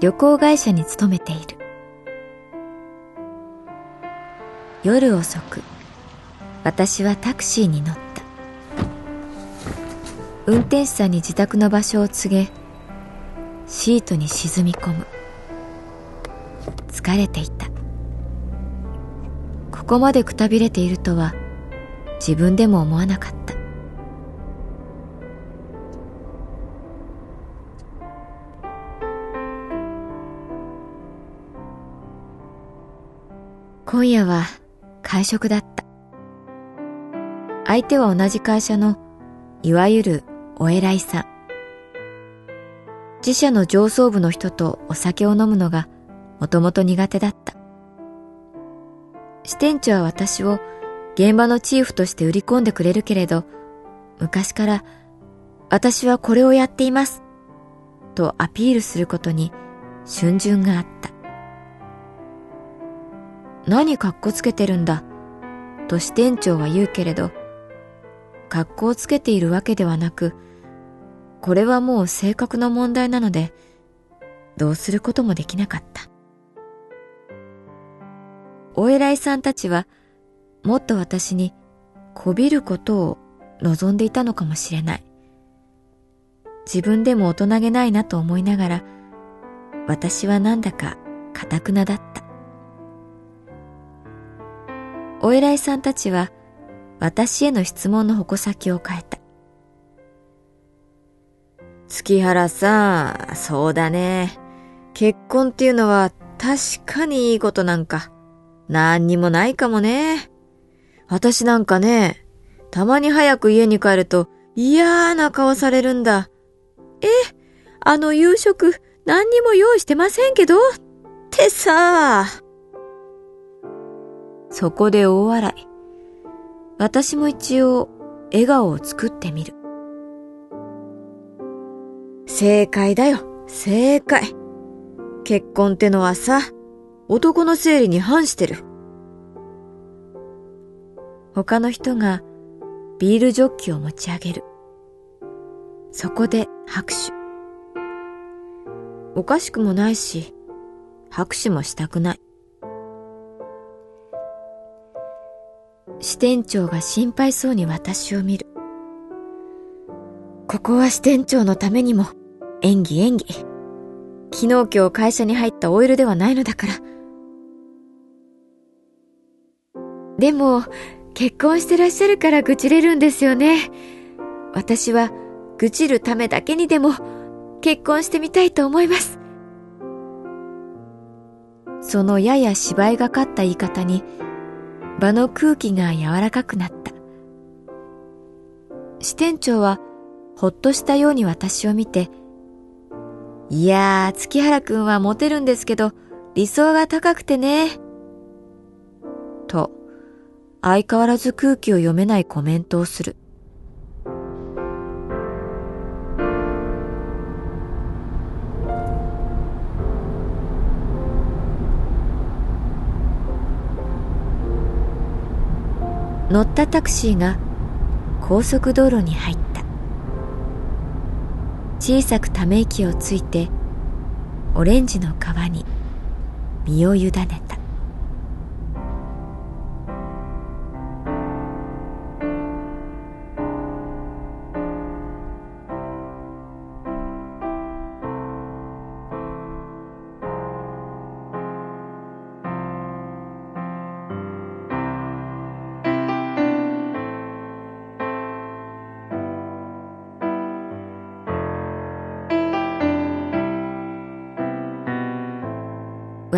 旅行会社に勤めている。夜遅く私はタクシーに乗った。運転手さんに自宅の場所を告げシートに沈み込む。疲れていた。ここまでくたびれているとは自分でも思わなかった。今夜は会食だった。相手は同じ会社のいわゆるお偉いさん。自社の上層部の人とお酒を飲むのがもともと苦手だった。支店長は私を現場のチーフとして売り込んでくれるけれど、昔から私はこれをやっていますとアピールすることに春巡があった。何かっこつけてるんだ、と支店長は言うけれど、格好をつけているわけではなく、これはもう性格の問題なので、どうすることもできなかった。お偉いさんたちは、もっと私にこびることを望んでいたのかもしれない。自分でも大人げないなと思いながら、私はなんだか堅くなだった。お偉いさんたちは私への質問の矛先を変えた。月原さん、そうだね。結婚っていうのは確かにいいことなんか、何にもないかもね。私なんかね、たまに早く家に帰ると嫌な顔されるんだ。え、あの夕食何にも用意してませんけど？ってさ。そこで大笑い。私も一応笑顔を作ってみる。正解だよ、正解。結婚ってのはさ、男の生理に反してる。他の人がビールジョッキを持ち上げる。そこで拍手。おかしくもないし、拍手もしたくない。支店長が心配そうに私を見る。ここは支店長のためにも演技演技。昨日今日会社に入ったオイルではないのだから。でも、結婚してらっしゃるから愚痴れるんですよね。私は愚痴るためだけにでも結婚してみたいと思います。そのやや芝居がかった言い方に場の空気が柔らかくなった。支店長はほっとしたように私を見て、いやー、月原くんはモテるんですけど、理想が高くてね。と、相変わらず空気を読めないコメントをする。乗ったタクシーが高速道路に入った。小さくため息をついてオレンジの川に身を委ねた。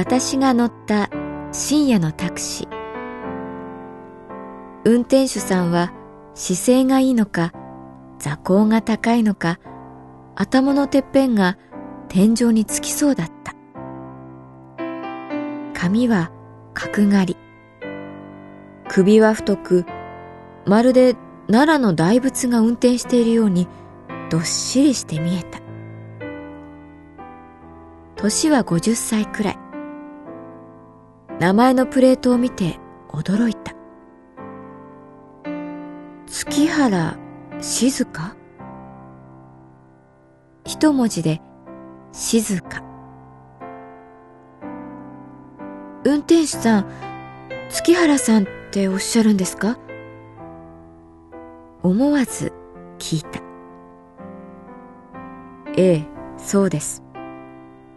私が乗った深夜のタクシー。運転手さんは姿勢がいいのか座高が高いのか頭のてっぺんが天井につきそうだった。髪は角刈り。首は太くまるで奈良の大仏が運転しているようにどっしりして見えた。年は50歳くらい。名前のプレートを見て驚いた。月原静香？一文字で静か。運転手さん、月原さんっておっしゃるんですか？思わず聞いた。ええ、そうです。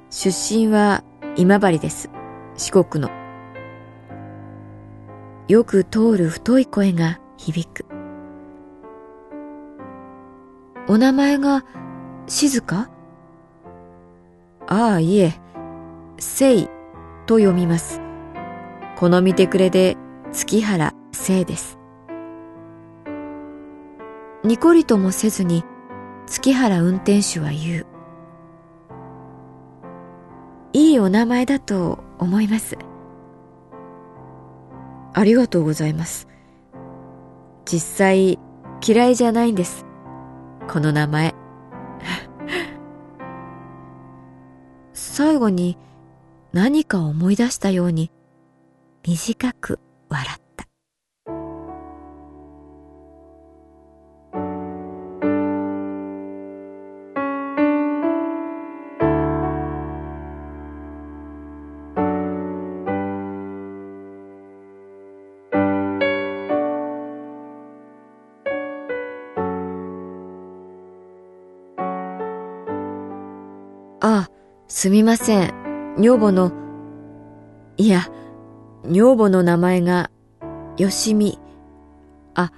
出身は今治です。四国の。よく通る太い声が響く。お名前が静か？ああ、いえ、聖と読みます。好みてくれで月原聖です。にこりともせずに月原運転手は言う。いいお名前だと思います。ありがとうございます。実際嫌いじゃないんです。この名前。最後に何か思い出したように短く笑った。すみません。女房の、いや、女房の名前が、よしみ。あ、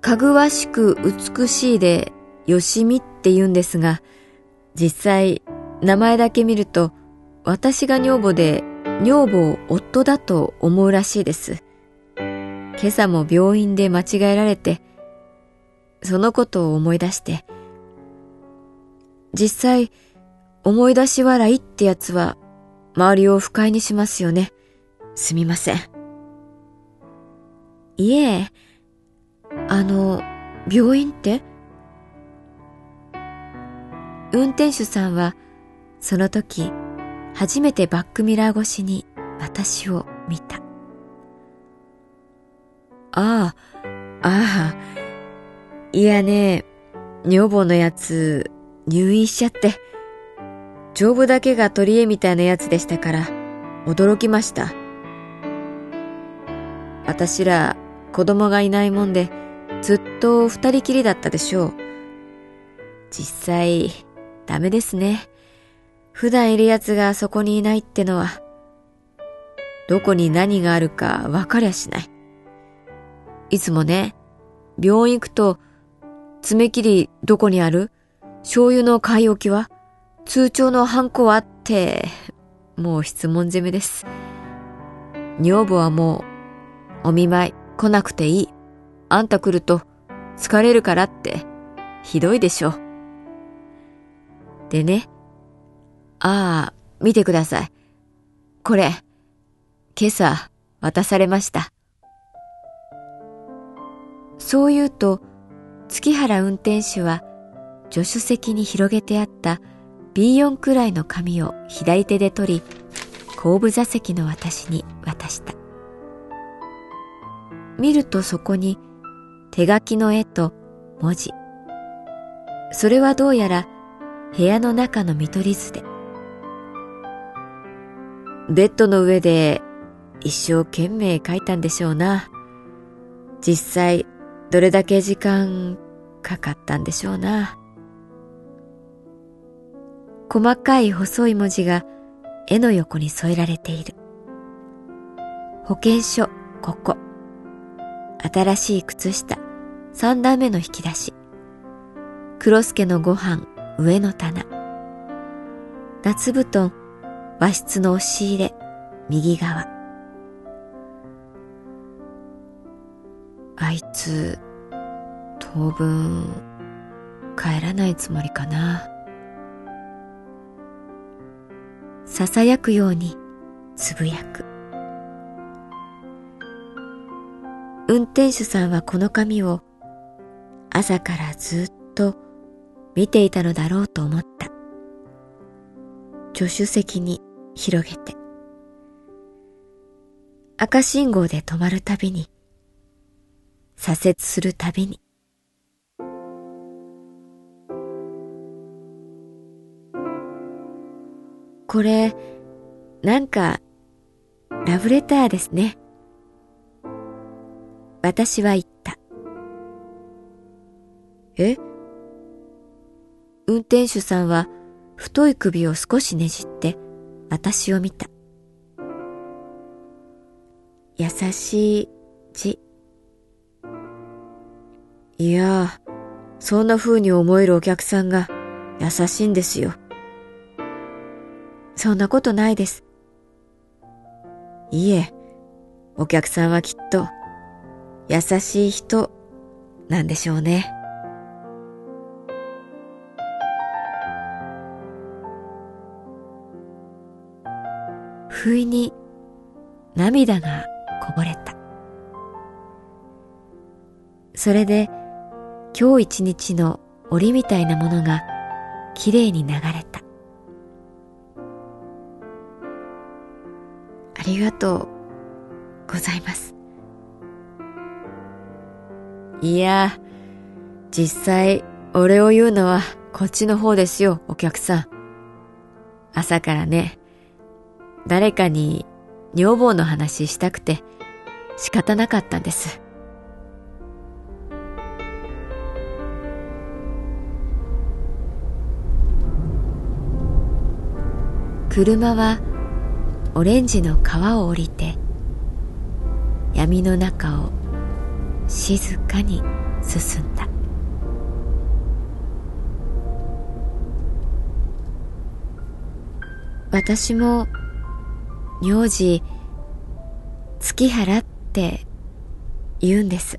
かぐわしく美しいで、よしみって言うんですが、実際、名前だけ見ると、私が女房で、女房を夫だと思うらしいです。今朝も病院で間違えられて、そのことを思い出して、実際、思い出し笑いってやつは、周りを不快にしますよね。すみません。いえ、あの、病院って？運転手さんは、その時、初めてバックミラー越しに私を見た。ああ、ああ、いやね、女房のやつ、入院しちゃって、丈夫だけが取り柄みたいなやつでしたから、驚きました。私ら子供がいないもんで、ずっと二人きりだったでしょう。実際、ダメですね。普段いる奴がそこにいないってのは、どこに何があるか分かりゃしない。いつもね、病院行くと、爪切りどこにある？醤油の買い置きは？通帳のハンコはって、もう質問攻めです。女房はもう、お見舞い来なくていい。あんた来ると疲れるからって、ひどいでしょ。でね、ああ、見てください。これ、今朝渡されました。そう言うと、月原運転手は助手席に広げてあった B4 くらいの紙を左手で取り、後部座席の私に渡した。見るとそこに手書きの絵と文字。それはどうやら部屋の中の見取り図で。ベッドの上で一生懸命描いたんでしょうな。実際どれだけ時間かかったんでしょうな。細かい細い文字が絵の横に添えられている。保険証、ここ。新しい靴下、三段目の引き出し。黒助のご飯、上の棚。夏布団、和室の押し入れ、右側。あいつ、当分、帰らないつもりかな。ささやくようにつぶやく。運転手さんはこの紙を朝からずっと見ていたのだろうと思った。助手席に広げて。赤信号で止まるたびに、左折するたびに、これ、なんか、ラブレターですね。私は言った。え？運転手さんは太い首を少しねじって私を見た。優しい字。いやそんな風に思えるお客さんが優しいんですよ。そんなことないです。いいえ、お客さんはきっと優しい人なんでしょうね。不意に涙がこぼれた。それで今日一日の檻みたいなものがきれいに流れた。りがとうございます。いや、実際、俺を言うのはこっちの方ですよ、お客さん。朝からね、誰かに女房の話したくて仕方なかったんです。車はオレンジの川を降りて闇の中を静かに進んだ。私も名字月原って言うんです。